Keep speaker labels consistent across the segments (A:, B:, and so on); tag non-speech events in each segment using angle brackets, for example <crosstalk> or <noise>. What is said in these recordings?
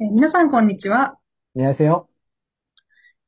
A: えー皆さん、こんにちは。
B: 안녕하세요.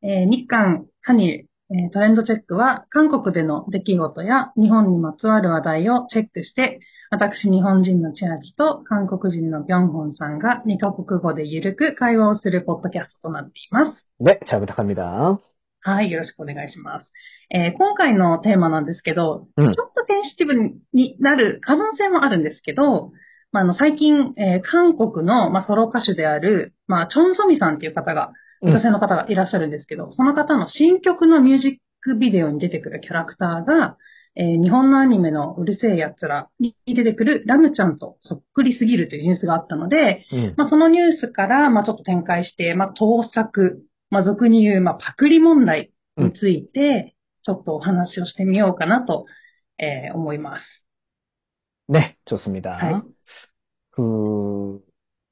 A: えー日韓ハニー、えートレンドチェックは、韓国での出来事や日本にまつわる話題をチェックして、私、日本人の千秋と韓国人のビョンホンさんが2カ国語でゆるく会話をするポッドキャストとなっています。
B: 네, 잘 부탁합니다.
A: はい、よろしくお願いします。えー今回のテーマなんですけど、
B: うん
A: ちょっとセンシティブになる可能性もあるんですけど、 まあ、あの、最近、えー韓国の、まあ、ソロ歌手である、まあ、チョンソミさんっていう方が、
B: うん
A: 女性の方がいらっしゃるんですけど、その方の新曲のミュージックビデオに出てくるキャラクターが、えー日本のアニメのうるせえ奴らに出てくるラムちゃんとそっくりすぎるというニュースがあったので、
B: 음,
A: まあ、そのニュースから、まあ、ちょっと展開して、まあ、盗作、まあ、俗に言う、まあ、パクリ問題について、ちょっとお話をしてみようかなと、えー思います。
B: 네, 좋습니다.
A: 네.
B: 그,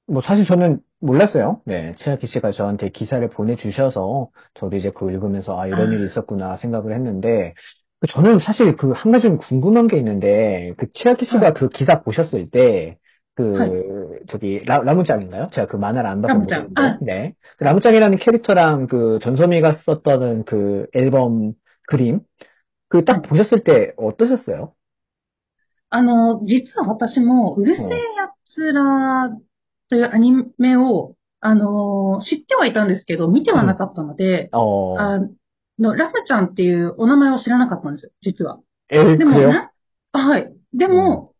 B: 뭐 사실 저는 몰랐어요. 네, 최아키 씨가 저한테 기사를 보내주셔서 저도 이제 그거 읽으면서 아, 이런
A: 아.
B: 일이 있었구나 생각을 했는데 그 저는 사실 그 한 가지 좀 궁금한 게 있는데 그 최아키 씨가
A: 네.
B: 그 기사 보셨을 때 그,
A: 네.
B: 저기, 라, 라무짱인가요? 제가 그 만화를 안 봐서
A: 라무짱.
B: 모르는데.
A: 아.
B: 네. 그 라무짱이라는 캐릭터랑 그 전소미가 썼던 그 앨범 그림, 그 딱
A: 네.
B: 보셨을 때 어떠셨어요?
A: あの、実は私も、うるせえ スラーというアニメを、あのー、知ってはいたんですけど、見てはなかったので、
B: うん、
A: あのラフちゃんっていうお名前を知らなかったんですよ、実は。
B: えー、
A: でもな、はい。でも、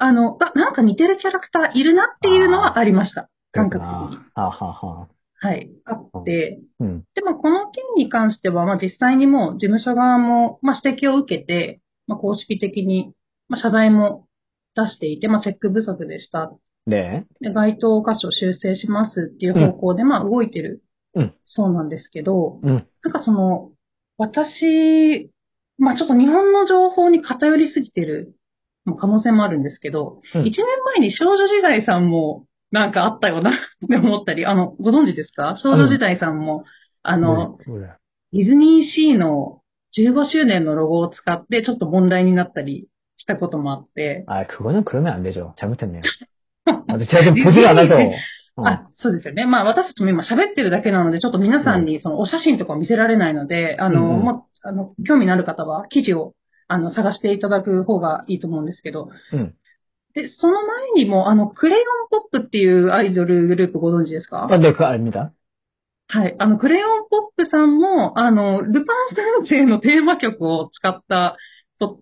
A: うん、あのあ、なんか似てるキャラクターいるなっていうのはありました。感覚的に。
B: ははは
A: はい、あって、
B: うん、
A: でもこの件に関しては、まあ、実際にも事務所側も、まあ、指摘を受けて、まあ、公式的に、まあ、謝罪も出していて、まあ、チェック不足でした。
B: で、
A: で該当箇所修正しますっていう方向で、まあ、動いてる、
B: うん、
A: そうなんですけど、
B: うん、
A: なんかその、私、まあ、ちょっと日本の情報に偏りすぎてる可能性もあるんですけど、
B: うん、
A: 1年前に少女時代さんもなんかあったよなって思ったり、あの、ご存知ですか？少女時代さんも、あの、ディズニーシーの15周年のロゴを使ってちょっと問題になったりしたこともあって、
B: 아, 그거는 그러면 안 되죠. 잘못했네요. <laughs> 아, 제가 좀 보질 않아서. 어.
A: あ、そうですよね。まあ私たちも今喋ってるだけなので、ちょっと皆さんにそのお写真とかを見せられないので、あの、
B: うんうん
A: もう、あの、興味のある方は記事を、あの、探していただく方がいいと思うんですけど、
B: 음.
A: で、その前にも、あの、クレヨンポップっていうアイドルグループご存知ですか
B: 아, 네, 그거 압니다.
A: はい。あの、クレヨンポップさんも、あの、ルパン先生のテーマ曲を使ったこ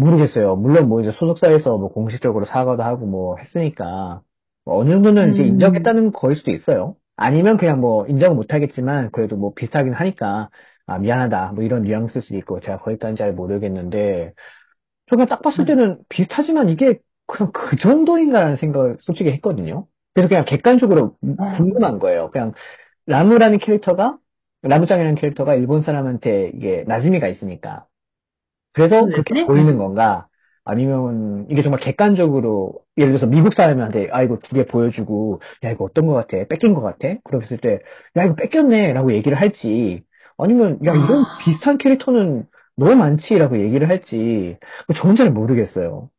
B: 모르겠어요. 물론 뭐 이제 소속사에서 뭐 공식적으로 사과도 하고 뭐 했으니까, 뭐 어느 정도는 이제
A: 음.
B: 인정했다는 거일 수도 있어요. 아니면 그냥 뭐 인정은 못 하겠지만, 그래도 뭐 비슷하긴 하니까, 아, 미안하다. 뭐 이런 뉘앙스일 수도 있고, 제가 거기까지는 잘 모르겠는데, 저 그냥 딱 봤을
A: 네.
B: 때는 비슷하지만 이게 그냥 그 정도인가라는 생각을 솔직히 했거든요. 그래서 그냥 객관적으로
A: 아.
B: 궁금한 거예요. 그냥 라무라는 캐릭터가, 라무짱이라는 캐릭터가 일본 사람한테 이게馴染미가 있으니까. 그래서
A: 네,
B: 그렇게
A: 네.
B: 보이는 건가? 아니면 이게 정말 객관적으로 예를 들어서 미국 사람한테 아 이거 두 개 보여주고 야 이거 어떤 것 같아? 뺏긴 것 같아? 그랬을 때 야 이거 뺏겼네라고 얘기를 할지 아니면 야 이런
A: 아.
B: 비슷한 캐릭터는 너무 많지라고 얘기를 할지 저는 잘 모르겠어요.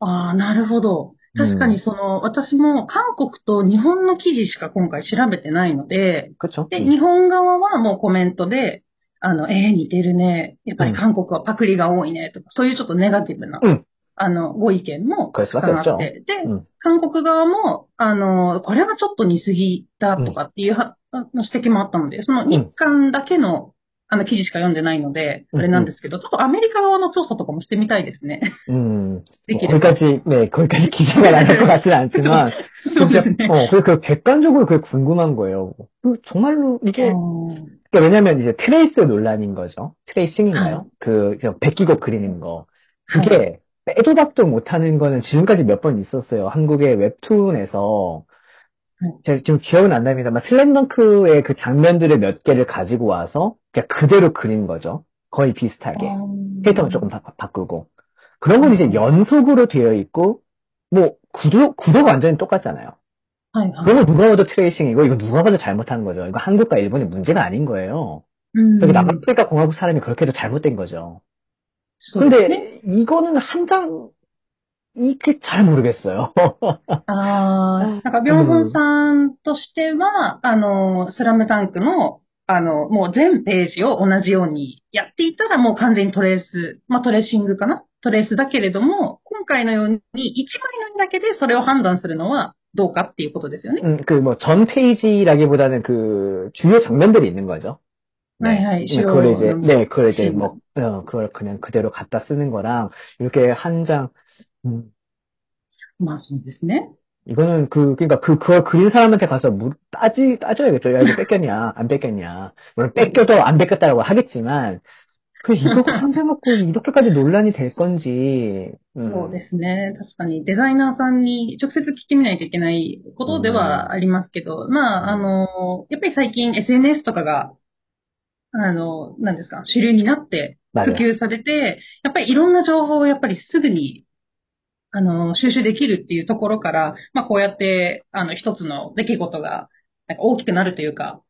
A: ああ、なるほど。確かにその、私も韓国と日本の記事しか今回調べてないので、
B: 그렇죠?
A: で、日本側はもうコメントで、 あの、えー、似てるね。やっぱり韓国はパクリが多いね。とか、そういうちょっとネガティブな、
B: うん
A: あの、ご意見も
B: これ
A: たくさんあって。で、
B: うん
A: 韓国側も、あの、これはちょっと似すぎだとかっていうは、あの指摘もあったので、その日韓だけの、あの、記事しか読んでないので、
B: うん
A: あれなんですけど、ちょっとアメリカ側の調査とかもしてみたいですね。
B: 음,
A: 네,
B: 뭐 거기까지, 네, 거기까지 기사가 나올 것 같지는 않지만, <laughs>
A: そうです
B: 진짜,
A: ね。
B: 어, 그, 그 객관적으로 그게 궁금한 거예요. 그 정말로 이게,
A: あー
B: 그러니까 왜냐면 이제 트레이스 논란인 거죠. 트레이싱인가요?
A: 아.
B: 그, 저 베끼고 그리는 거.
A: 아.
B: 그게 빼도 박도 못하는 거는 지금까지 몇 번 있었어요. 한국의 웹툰에서
A: 네.
B: 제가 지금 기억은 안 납니다만 슬램덩크의 그 장면들의 몇 개를 가지고 와서 그냥 그대로 그린 거죠. 거의 비슷하게.
A: 어,
B: 캐릭터만 조금 바, 바꾸고. 그런 건 이제
A: 음.
B: 연속으로 되어 있고, 뭐, 구도, 구도가 완전히 똑같잖아요.
A: はいはい。
B: 그런 거 누가 봐도 트레이싱이고, 이거 누가 봐도 잘못한 거죠. 이거 한국과 일본의 문제가 아닌 거예요.
A: うん。
B: 여기 남아프리카 공화국 사람이 그렇게 해도 잘못된 거죠.
A: そうですね。
B: 근데 이거는 한 장, 이게 잘 모르겠어요.
A: ああ、なんか、ビョンホンさんとしては、あの、スラムダンクの、あの、もう全ページを同じようにやっていたらもう完全にトレース、まあトレーシングかなトレースだけれども、今回のように一枚のだけでそれを判断するのは どうかっていうことですよね。
B: 음, 그 뭐 전 페이지라기보다는 그 주요 장면들이 있는 거죠. 네.
A: 하이, 하이,
B: 네, 그걸 이제,
A: 주요
B: 네, 그걸 이제
A: 씬.
B: 뭐, 어, 그걸 그냥 그대로 갖다 쓰는 거랑, 이렇게 한 장, 음,
A: まあそうですね。
B: 이거는 그, 그니까 그, 그걸 그린 사람한테 가서 물, 따지, 따져야겠죠. 야, 이거 뺏겼냐, 안 뺏겼냐. 물론 뺏겨도 안 뺏겼다라고 하겠지만, 그, 이거 한 장 갖고 이렇게까지 논란이 될 건지, 음,
A: そうですね。確かにデザイナーさんに直接聞いてみないといけないことではありますけど、まあ、あの、やっぱり最近 SNS とかが、あの、何ですか、主流になって普
B: 맞아요.
A: 及されて、やっぱりいろんな情報をやっぱりすぐに、あの、収集できるっていうところから、まあこうやって、あの、一つの出来事が、なんか大きくなるというか、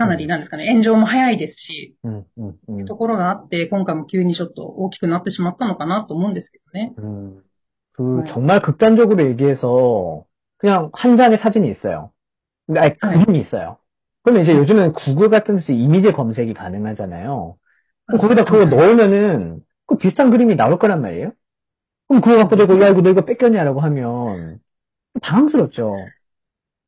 A: かなりなんですかね、炎上も早いですし、
B: 음, 음, 음.
A: ところがあって、今回も急にちょっと大きくなってしまったのかなと思うんですけどね。
B: 음, 그,
A: 네.
B: 정말 극단적으로 얘기해서, 그냥 한 장의 사진이 있어요. 근데, 아니,
A: 네.
B: 그림이 있어요. 그러면 이제 요즘은 구글 같은 데서 이미지 검색이 가능하잖아요. 그럼 거기다 그거 넣으면은, 그 비슷한 그림이 나올 거란 말이에요? 그럼 그거 갖고 내가, 야, 이거 너 이거 뺏겼냐라고 하면, 당황스럽죠.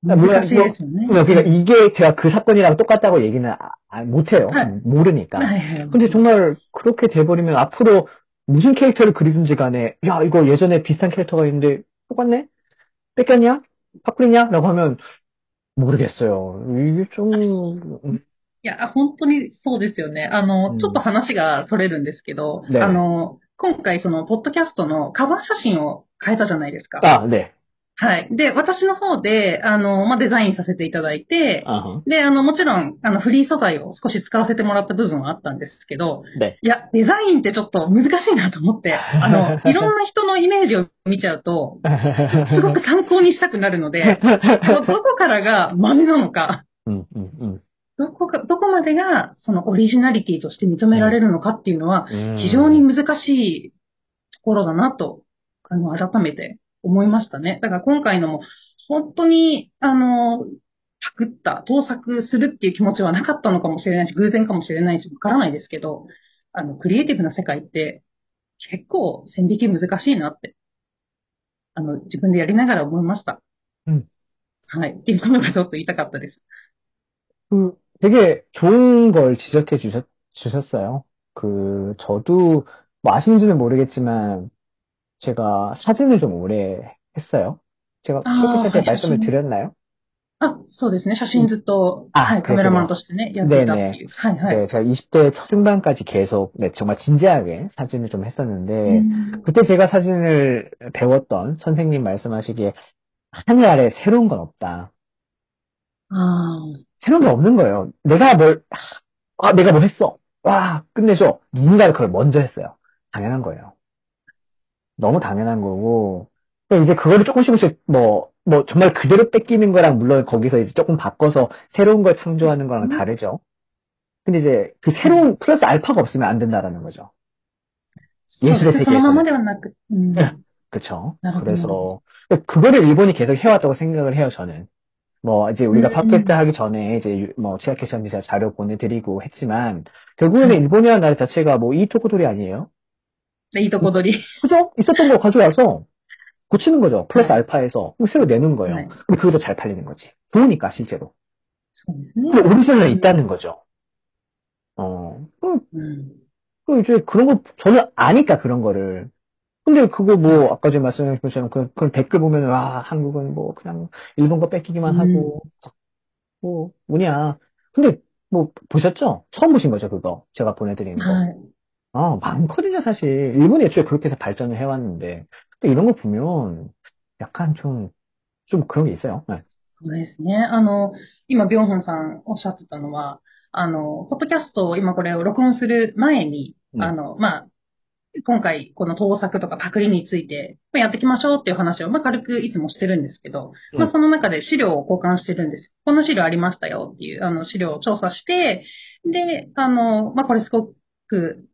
A: 難
B: 물론
A: しいですよね。
B: 그러니까 이게 제가 그 사건이랑 똑같다고 얘기는 아- 아, 못해요.
A: 네.
B: 모르니까.
A: はいはい。
B: 근데 정말 그렇게 돼버리면 앞으로 무슨 캐릭터를 그리든지 간에 야 이거 예전에 비슷한 캐릭터가 있는데 똑같네? 뺏겼냐? 바꾸냐? 라고 하면 모르겠어요. 이게 좀 음,
A: いや、本当にそうですよね。あ
B: う
A: の、
B: ん
A: ちょっと話がそれるんですけど、
B: ね
A: あの、今回その、ポッドキャストのカバー写真を変えたじゃないですか。
B: 아, 네.
A: はい。で、私の方で、あの、まあ、デザインさせていただいて、で、あの、もちろん、あの、フリー素材を少し使わせてもらった部分はあったんですけど、いや、デザインってちょっと難しいなと思って、<laughs> あの、いろんな人のイメージを見ちゃうと、<laughs> すごく参考にしたくなるので、どこからが真似なのか、どこか、どこまでが、そのオリジナリティとして認められるのかっていうのは、非常に難しいところだなと、あの、改めて思いましたね。だから今回のも、本当に、あの、パクった、盗作するっていう気持ちはなかったのかもしれないし、偶然かもしれないし、わからないですけど、あの、クリエイティブな世界って、結構線引き難しいなって、あの、自分でやりながら思いました。
B: うん。
A: はい。っていうことがちょっと言いたかったです。
B: 그 되게 좋은 걸 지적해 주셨, 주셨어요. 그, 저도, 뭐 아시는지는 모르겠지만, 제가 사진을 좀 오래 했어요. 제가
A: 아,
B: 수업할 때
A: 네,
B: 말씀을
A: 사진.
B: 드렸나요?
A: あ、そうですね。写真ずっと、
B: あ
A: はい、カメラマンとしてね、やっていたっていう。はいはい。
B: 네, 제가 20대 초중반까지 계속, 네, 정말 진지하게 사진을 좀 했었는데,
A: うん、
B: 그때 제가 사진을 배웠던 선생님 말씀하시기에, 하늘 아래 새로운 건 없다.
A: あ
B: 새로운 게 없는 거예요. 내가 뭘, 아, 내가 뭐 했어. 와, 끝내줘. 누군가가 그걸 먼저 했어요. 당연한 거예요. 너무 당연한 거고. 이제 그거를 조금씩 조금씩 뭐, 뭐 정말 그대로 뺏기는 거랑 물론 거기서 이제 조금 바꿔서 새로운 걸 창조하는 거랑 다르죠. 근데 이제 그 새로운 플러스 알파가 없으면 안 된다라는 거죠. 예술의 세계에서.
A: 음. 네.
B: 그쵸. 그래서 그거를 일본이 계속 해왔다고 생각을 해요, 저는. 뭐 이제 우리가
A: 음.
B: 팟캐스트 하기 전에 이제 뭐 치아케션 기사 자료 보내드리고 했지만 결국에는
A: 음.
B: 일본이라는 나라 자체가 뭐 이 토코돌이 아니에요.
A: 네, 이 도고들이.
B: 그죠? 있었던 거 가져와서 고치는 거죠. 플러스
A: 네.
B: 알파에서 새로 내는 거예요.
A: 네.
B: 근데 그게 더 잘 팔리는 거지. 좋으니까, 실제로. 근데 오리지널이
A: 음.
B: 있다는 거죠. 어. 그,
A: 음.
B: 그 이제 그런 거, 저는 아니까 그런 거를. 근데 그거 뭐, 아까 전에 말씀하신 것처럼, 그, 그 댓글 보면, 와, 아, 한국은 뭐, 그냥 일본 거 뺏기기만
A: 음.
B: 하고, 뭐, 뭐냐. 근데, 뭐, 보셨죠? 처음 보신 거죠, 그거. 제가 보내드린 거.
A: 아, い。
B: 아 많거든요 사실. 일본이 애초에 그렇게 해서 발전을 해왔는데 근데 이런 거 보면 약간 좀 좀 그런 게 있어요. 네.
A: そうですね。あの、今、ビョンホンさんおっしゃってたのは、あの、ポッドキャストを今これを録音する前に、
B: うん
A: あの、まあ、今回この盗作とかパクリについてまあやっていきましょうっていう話を、まあ、軽くいつもしてるんですけど、
B: うん
A: まあ、その中で資料を交換してるんです。この資料ありましたよっていう、あの、資料を調査して、で、あの、まあ、これすごく、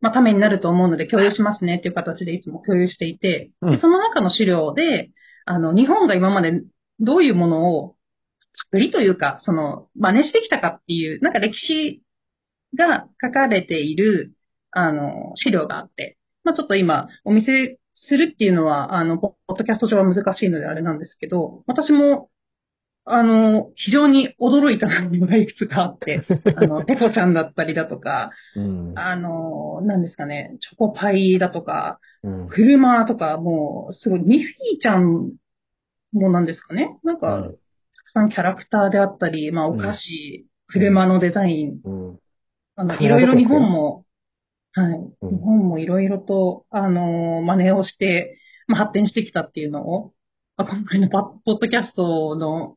A: まあ、ためになると思うので共有しますねっていう形でいつも共有していて、
B: うん。
A: でその中の資料で、あの、日本が今までどういうものをパクリというか、その、真似してきたかっていう、なんか歴史が書かれている、あの、資料があって、まあちょっと今、お見せするっていうのは、あの、ポッドキャスト上は難しいのであれなんですけど、私も、あの、非常に驚いた内容がいくつかあって、<laughs> あの、ペコちゃんだったりだとか、
B: うん。
A: あの、何ですかね、チョコパイだとか、
B: うん。
A: 車とか、もう、すごい、ミッフィーちゃんもなんですかねなんか、
B: うん
A: たくさんキャラクターであったり、まあ、お菓子、車のデザイン、
B: うん。
A: あの、
B: 体
A: いろいろ日本も、はい、
B: うん
A: 日本もいろいろと、あの、真似をして、まあ、発展してきたっていうのを、まあ今回のパポッドキャストの、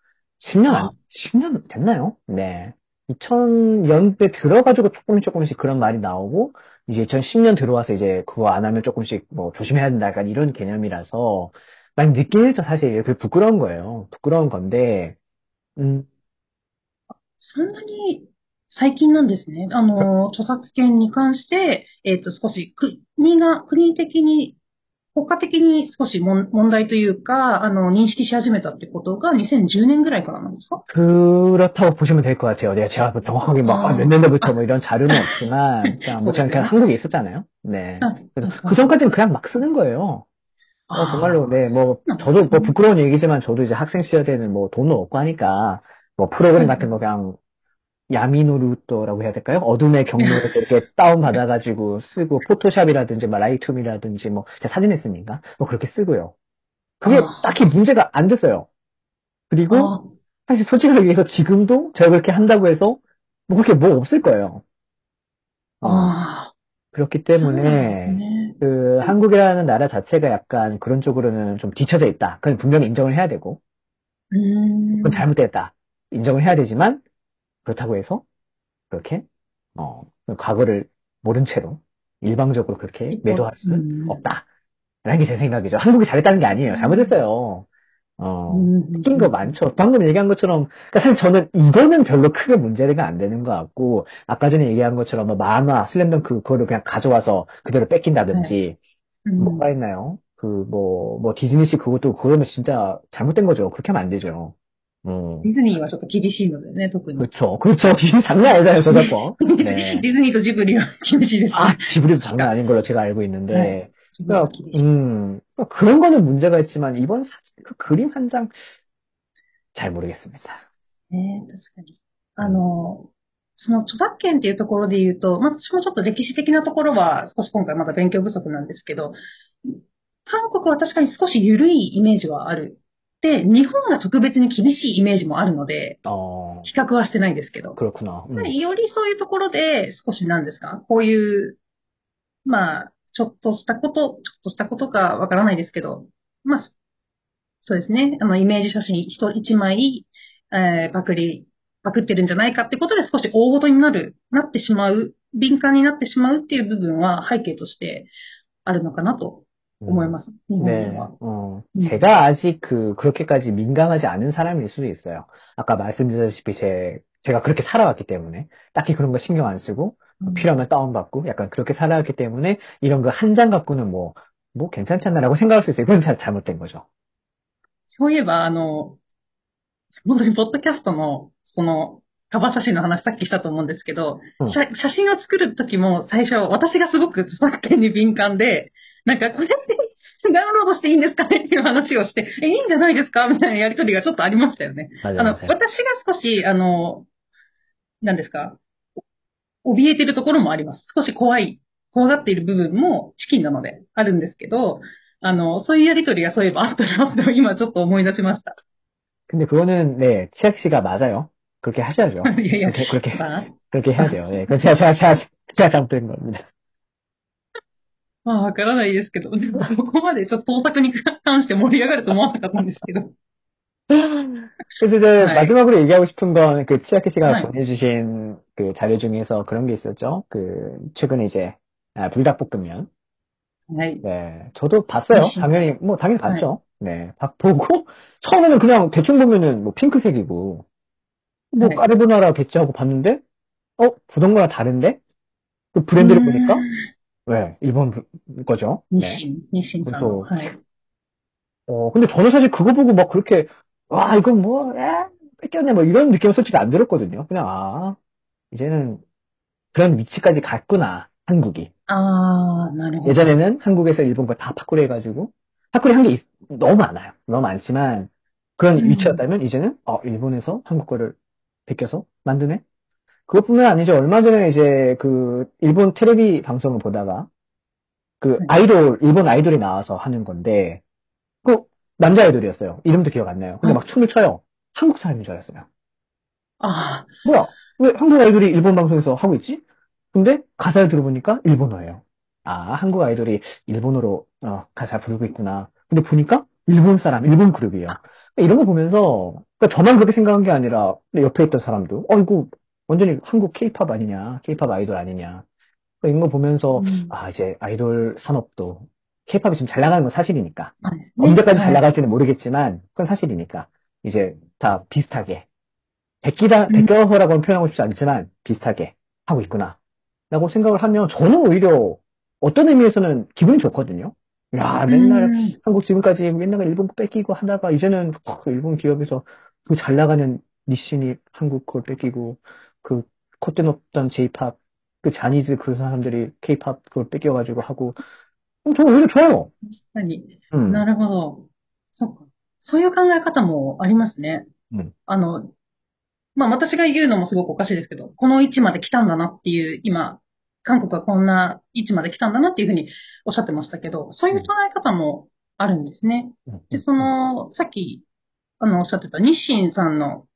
B: 10년 안,
A: 아.
B: 10년 됐나요? 네. 2000년대 들어가지고 조금씩 조금씩 그런 말이 나오고, 이제 2010년 들어와서 이제 그거 안 하면 조금씩 뭐 조심해야 된다, 약간 이런 개념이라서 많이 늦게 했죠, 사실. 그게 부끄러운 거예요. 부끄러운 건데, 음,
A: そんなに最近なんですね。あの、著作権に関して、えっ、と、少し国が、国的に、 国家的に少し問問題というか、あの、認識し始めたってことが2010年ぐらいからなんですか
B: 그렇다고 보시면 될 것 같아요. 내가 제가 뭐 정확하게 막
A: 아.
B: 몇 년도부터 뭐 이런 자료는 없지만, 그냥 뭐 저는 그냥
A: 그래요?
B: 한국에 있었잖아요. 네.
A: 아,
B: 그래서
A: 아.
B: 그 전까지는 그냥 막 쓰는 거예요. 어, 정말로, 네, 뭐, 저도 뭐 부끄러운 얘기지만 저도 이제 학생 시절에는 뭐 돈도 없고 하니까, 뭐 프로그램 같은 거 그냥 야미노루토라고 해야 될까요? 어둠의 경로에서 <laughs> 이렇게 다운받아가지고 쓰고, 포토샵이라든지, 막 Lightroom이라든지, 뭐, 사진 했으니까 뭐 그렇게 쓰고요. 그게
A: 어.
B: 딱히 문제가 안 됐어요. 그리고,
A: 어.
B: 사실 솔직하게 얘기해서 지금도 제가 그렇게 한다고 해서, 뭐 그렇게 뭐 없을 거예요. 어.
A: 아.
B: 그렇기 때문에, 그, 한국이라는 나라 자체가 약간 그런 쪽으로는 좀 뒤쳐져 있다. 그건 분명히 인정을 해야 되고,
A: 음.
B: 그건 잘못됐다. 인정을 해야 되지만, 그렇다고 해서 그렇게 어, 과거를 모른 채로 일방적으로 그렇게 매도할 수
A: 음.
B: 없다. 라는 게 제 생각이죠. 한국이 잘했다는 게 아니에요. 잘못했어요. 어,
A: 음.
B: 낀거 많죠. 방금 얘기한 것처럼, 그러니까 사실 저는 이거는 별로 크게 문제가 안 되는 것 같고, 아까 전에 얘기한 것처럼 뭐 만화, 슬램덩크 그거를 그냥 가져와서 그대로 뺏긴다든지,
A: 음.
B: 뭐가 있나요? 그, 뭐, 뭐 디즈니시 그것도 그러면 진짜 잘못된 거죠. 그렇게 하면 안 되죠. 음,
A: ディズニーはちょっと厳しいのでね、特に。
B: 그렇죠. 그렇죠. 디즈니 장난 아니잖아요, 저작권. <laughs>
A: デ
B: 네.
A: ィズニーとジブリは厳しいですね。
B: 아, 지브리도 장난 아닌 걸로 제가 알고 있는데,
A: 네.
B: 그러니까,
A: 厳しい
B: 음, 그런 거는 문제가 있지만, 이번 사진, 그 그림 한 장, 잘 모르겠습니다.
A: ね、確かに。あの、その著作権っていうところで言うと、まあ、私もちょっと歴史的なところは少し今回まだ勉強不足なんですけど、韓国は確かに少し緩いイメージはある。 で、日本が特別に厳しいイメージもあるので、比較はしてないですけど。
B: 黒くな、うん。
A: よりそういうところで少しなんですか、こういう、まあ、ちょっとしたこと、ちょっとしたことかわからないですけど、まあ、そうですね。あの、イメージ写真一一枚、えー、パクリ、パクってるんじゃないかってことで少し大ごとになる、なってしまう、敏感になってしまうっていう部分は背景としてあるのかなと思います。日本で
B: 네,
A: は。
B: 어,
A: 음.
B: 제가 아직 그, 그렇게까지 민감하지 않은 사람일 수도 있어요. 아까 말씀드렸다시피 제, 제가 그렇게 살아왔기 때문에, 딱히 그런 거 신경 안 쓰고, 필요하면 다운받고, 약간 그렇게 살아왔기 때문에, 이런 거 한 장 갖고는 뭐, 뭐 괜찮잖아라고 생각할 수 있어요. 그건 잘 잘못된 거죠.
A: そういえば、あの、本当にポッドキャストの、その、カバー写真の話さっきしたと思うんですけど、
B: うん
A: 写写真を作るときも最初、私がすごく著作権に敏感で、 なんかこれって ダウンロードしていいんですかねっていう話をして、え、いいんじゃないですかみたいなやりとりがちょっとありましたよね。あの、私が少し、あの、何ですか、怯えてるところもあります。少し怖い、怖がっている部分もチキンなのであるんですけど、あの、そういうやりとりがそういえばあったなって今ちょっと思い出しました。
B: 근데 그거는 네 치약 씨가 맞아요. 그렇게 하셔야죠.
A: 예, <laughs> 예.
B: 그렇게 그렇게,
A: 아,
B: 그렇게 해야 돼요. 네, 그건 제가 제가 제가 제가 잘못된 겁니다.
A: まあ、わからないですけど、でもここまでちょっと盗作に関して盛り上がると思わなかったんですけど。
B: 그래서 이제
A: 네.
B: 마지막으로 얘기하고 싶은 건 그 치아키 씨가
A: 네.
B: 보내주신 그 자료 중에서 그런 게 있었죠. 그 최근에 이제 아, 불닭볶음면.
A: はい。
B: 네, 저도 봤어요.
A: 맛있-
B: 당연히 뭐 당연히 봤죠. 네, 박 보고 처음에는 그냥 대충 보면은 뭐 핑크색이고 뭐
A: 네.
B: 까르보나라겠지 하고 봤는데 어 보던 거랑 다른데 그 브랜드를 보니까 <laughs> 네, 일본 거죠.
A: 니신, 네. 니신 그래서, 네.
B: 어, 근데 저는 사실 그거 보고 막 그렇게, 와, 이건 뭐, 에? 뺏겼네, 뭐 이런 느낌은 솔직히 안 들었거든요. 그냥, 아, 이제는 그런 위치까지 갔구나, 한국이.
A: 아, 나름.
B: 예전에는 한국에서 일본 걸다 파쿠리 해가지고, 파쿠리 한 게 너무 많아요. 너무 많지만, 그런
A: 음.
B: 위치였다면 이제는, 어, 일본에서 한국 거를 베껴서 만드네? 그것뿐만 아니죠. 얼마 전에 이제 그 일본 테레비 방송을 보다가 그
A: 네.
B: 아이돌 일본 아이돌이 나와서 하는 건데 그 남자 아이돌이었어요. 이름도 기억 안 나요. 근데
A: 어.
B: 막 춤을 춰요. 한국 사람인 줄 알았어요.
A: あ
B: 뭐야? 왜 한국 아이돌이 일본 방송에서 하고 있지? 근데 가사를 들어보니까 일본어예요. 아, 한국 아이돌이 일본어로 어, 가사 부르고 있구나. 근데 보니까 일본 사람, 일본 그룹이에요. 이런 거 보면서 그러니까 저만 그렇게 생각한 게 아니라 옆에 있던 사람도 어 이거 완전히 한국 케이팝 아니냐, 케이팝 아이돌 아니냐. 그 이런 거 보면서,
A: 음.
B: 아, 이제 아이돌 산업도 케이팝이 지금 잘 나가는 건 사실이니까.
A: 아, 네.
B: 언제까지 잘
A: 네.
B: 나갈지는 모르겠지만, 그건 사실이니까. 이제 다 비슷하게. 백기다,
A: 음.
B: 백겨호라고 표현하고 싶지 않지만, 비슷하게 하고 있구나. 라고 생각을 하면, 저는 오히려 어떤 의미에서는 기분이 좋거든요. 야, 맨날
A: 음.
B: 한국 지금까지 옛날에 일본 거 뺏기고 하다가, 이제는 일본 기업에서 그 잘 나가는 니신이 한국 걸 뺏기고, 그 콧대 높던 J-팝 그 자니즈 그 사람들이 K-팝 그걸 뺏겨가지고 하고 음, 저는 오히려 좋아요.
A: 確かに。
B: 음.
A: なるほど。そっか。そういう考え方もありますね。
B: うん
A: あの、まあ私が言うのもすごくおかしいですけど、この位置まで来たんだなっていう、今、韓国はこんな位置まで来たんだなっていうふうにおっしゃってましたけど、そういう捉え方もあるんですね。で、その、さっき、あの、おっしゃってた日清さんの、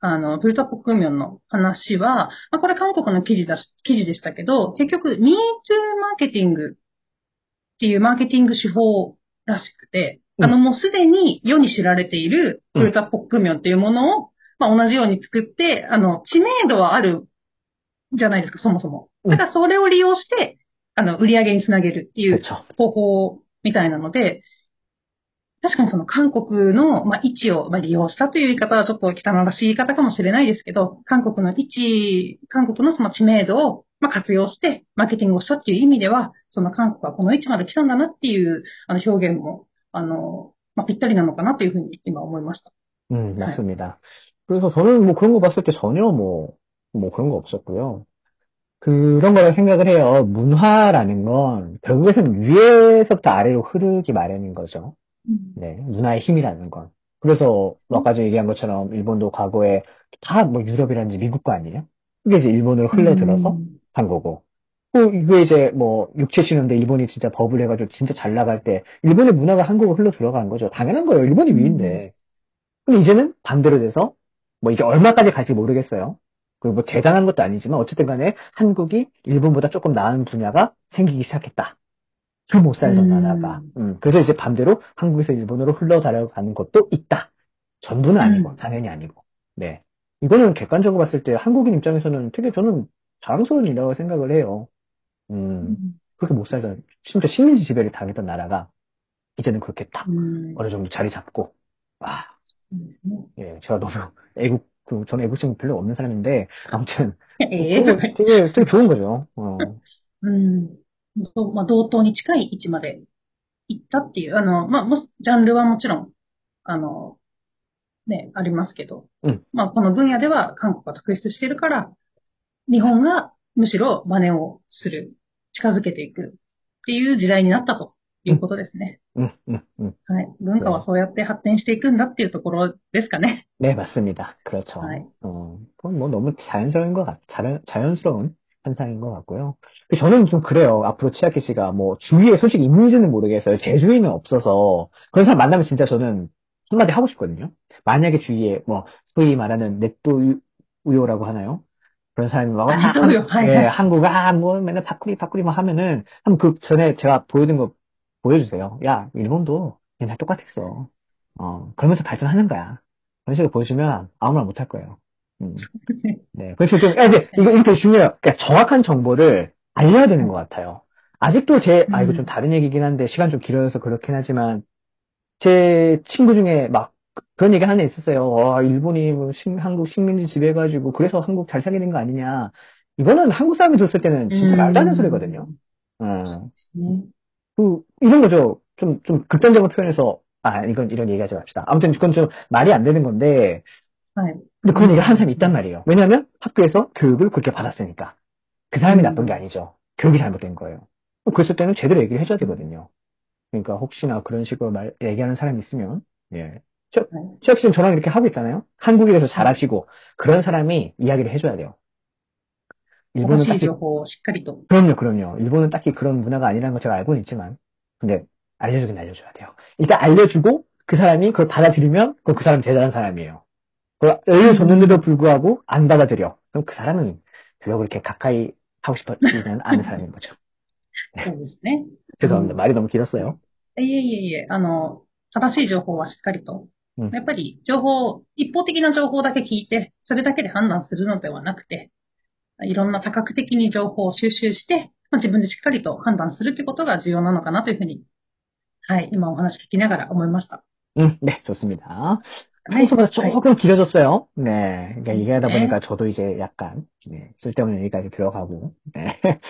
A: あの、プルタポクミョンの話は、まあ、これ韓国の記事だし、記事でしたけど、結局、ニーツマーケティングっていうマーケティング手法らしくて、あの、もうすでに世に知られているプルタポクミョンっていうものを、うん、まあ、同じように作って、あの、知名度はあるじゃないですか、そもそも。だから、それを利用して、あの、売り上げにつなげるっていう。方法みたいなので、確かにその韓国の、まあ、位置をまあ利用したという言い方はちょっと汚らしい言い方かもしれないですけど、韓国の位置、韓国のその知名度をまあ活用してマーケティングをしたっていう意味では、その韓国はこの位置まで来たんだなっていうあの表現も、あの、まあ、ぴったりなのかなというふうに今思いました。
B: 음, 맞습니다. 그래서 저는 뭐 그런 거 봤을 때 전혀 뭐, 뭐 그런 거 없었고요. 그런 거를 생각을 해요. 문화라는 건 결국에는 위에서부터 아래로 흐르기 마련인 거죠. 네, 문화의 힘이라는 건. 그래서 뭐 아까 전에 얘기한 것처럼 일본도 과거에 다 뭐 유럽이라든지 미국 거 아니에요? 그게 이제 일본으로 흘러들어서
A: 음.
B: 한 거고. 또 이게 이제 뭐 6, 70년대 일본이 진짜 버블 해가지고 진짜 잘 나갈 때 일본의 문화가 한국으로 흘러 들어간 거죠. 당연한 거예요. 일본이
A: 음.
B: 위인데. 근데 이제는 반대로 돼서 뭐 이게 얼마까지 갈지 모르겠어요. 그리고 뭐 대단한 것도 아니지만 어쨌든 간에 한국이 일본보다 조금 나은 분야가 생기기 시작했다. 그 못 살던가나 음. 봐. 음. 그래서 이제 반대로 한국에서 일본으로 흘러달려가는 것도 있다. 전부는 음. 아니고, 당연히 아니고. 네. 이거는 객관적으로 봤을 때 한국인 입장에서는 되게 저는 자랑스러운 일이라고 생각을 해요. 음. 음, 그렇게 못 살던, 심지어 식민지 지배를 당했던 나라가 이제는 그렇게 딱
A: 음.
B: 어느 정도 자리 잡고,
A: 와. 음.
B: 예, 제가 너무 <laughs> 애국, 그, 저는 애국심 별로 없는 사람인데, 아무튼. <laughs>
A: 예. 뭐,
B: 되게, 되게 좋은 거죠. 어.
A: 음. まあ、同等に近い位置まで行ったっていう、あの、まあ、もしジャンルはもちろん、あの、ね、ありますけど、
B: うん
A: まあ、この分野では韓国が特筆してるから、日本がむしろ真似をする、近づけていくっていう時代になったと いうことですね。
B: 음, 음, 음.
A: はい。文化はそうやって発展していくんだっていうところですかね。
B: 네, 맞습니다. 그렇죠.
A: 네.
B: 어, 그건 뭐 너무 자연스러운 것 같, 자연, 자연스러운 현상인 것 같고요. 저는 좀 그래요. 앞으로 치아키 씨가 뭐 주위에 솔직히 있는지는 모르겠어요. 제 주위는 없어서 그런 사람 만나면 진짜 저는 한마디 하고 싶거든요. 만약에 주위에 뭐 소위 말하는 넷도 우요라고 하나요? 그런 사람이 막
A: 아, 右翼.
B: 한, 예, 한국 아 뭐 맨날 パクリ パクリ 막 하면은 한번 그 전에 제가 보여준 거 보여주세요. 야 일본도 옛날 똑같았어. 어 그러면서 발전하는 거야. 그런 식으로 보여주면 아무 말 못 할 거예요. 음. <laughs> 네. 그래서 좀, 아, 이제, 이거, 이거 되게 중요해요. 그러니까 정확한 정보를 알려야 되는 것 같아요. 아직도 제, 아, 이거 좀 다른 얘기긴 한데, 시간 좀 길어서 그렇긴 하지만, 제 친구 중에 막, 그런 얘기 하나 있었어요. 와, 일본이 뭐 식- 한국 식민지 지배해가지고, 그래서 한국 잘 살게 거 아니냐. 이거는 한국 사람이 들었을 때는 진짜
A: 음.
B: 말도 안 되는 소리거든요. 어,
A: 네.
B: 그, 이런 거죠. 좀, 좀 극단적으로 표현해서, 아, 이건, 이런 얘기 하지 맙시다. 아무튼 그건 좀 말이 안 되는 건데,
A: はい。
B: 근데 그런 얘기를 하는 사람이 있단 말이에요. 왜냐하면 학교에서 교육을 그렇게 받았으니까. 그 사람이 나쁜 게 아니죠. 교육이 잘못된 거예요. 그랬을 때는 제대로 얘기를 해줘야 되거든요. 그러니까 혹시나 그런 식으로 말, 얘기하는 사람이 있으면, 예. 취업, 취업 저랑 이렇게 하고 있잖아요. 한국에서 잘하시고, 그런 사람이 이야기를 해줘야 돼요. 일본은 딱히, 그럼요, 그럼요. 일본은 딱히 그런 문화가 아니라는 걸 제가 알고는 있지만, 근데 알려주긴 알려줘야 돼요. 일단 알려주고, 그 사람이 그걸 받아들이면, 그건 그 사람 대단한 사람이에요. 그걸 알려줬는데도 불구하고 안 받아들여. 그럼 그 사람은 별로 그렇게 가까이 하고 싶지는 않은 사람인 거죠.
A: そうですね。
B: 죄송합니다. 말이 너무 길었어요.
A: いえいえいえ、あの、正しい情報はしっかりと。
B: うん
A: やっぱり情報、一方的な情報だけ聞いて、それだけで判断するのではなくて、いろんな多角的に情報を収集して、まあ、自分でしっかりと判断するということが重要なのかなというふうに、はい、今お話聞きながら思いました。
B: 음, 네, 좋습니다.
A: はい。
B: 평소보다
A: はい
B: 조금 길어졌어요. 네. 그러니까 얘기하다
A: 네.
B: 보니까 저도 이제 약간, 네, 쓸데없는 얘기까지 들어가고, 네. <laughs>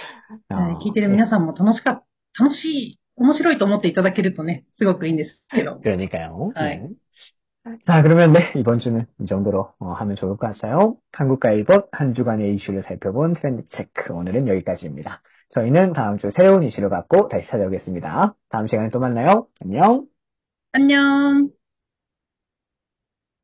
A: はい
B: 어,
A: 聞いてる皆さんも楽しか、楽しい、面白いと思っていただけるとね、すごくいいんですけど。
B: 그러니까요. <laughs>
A: 네.
B: 네. 자, 그러면 네, 이번 주는 이 정도로 어, 하면 좋을 것 같아요. 한국과 일본 한 주간의 이슈를 살펴본 트렌드 체크. 오늘은 여기까지입니다. 저희는 다음 주 새로운 이슈를 갖고 다시 찾아오겠습니다. 다음 시간에 또 만나요. 안녕.
A: 안녕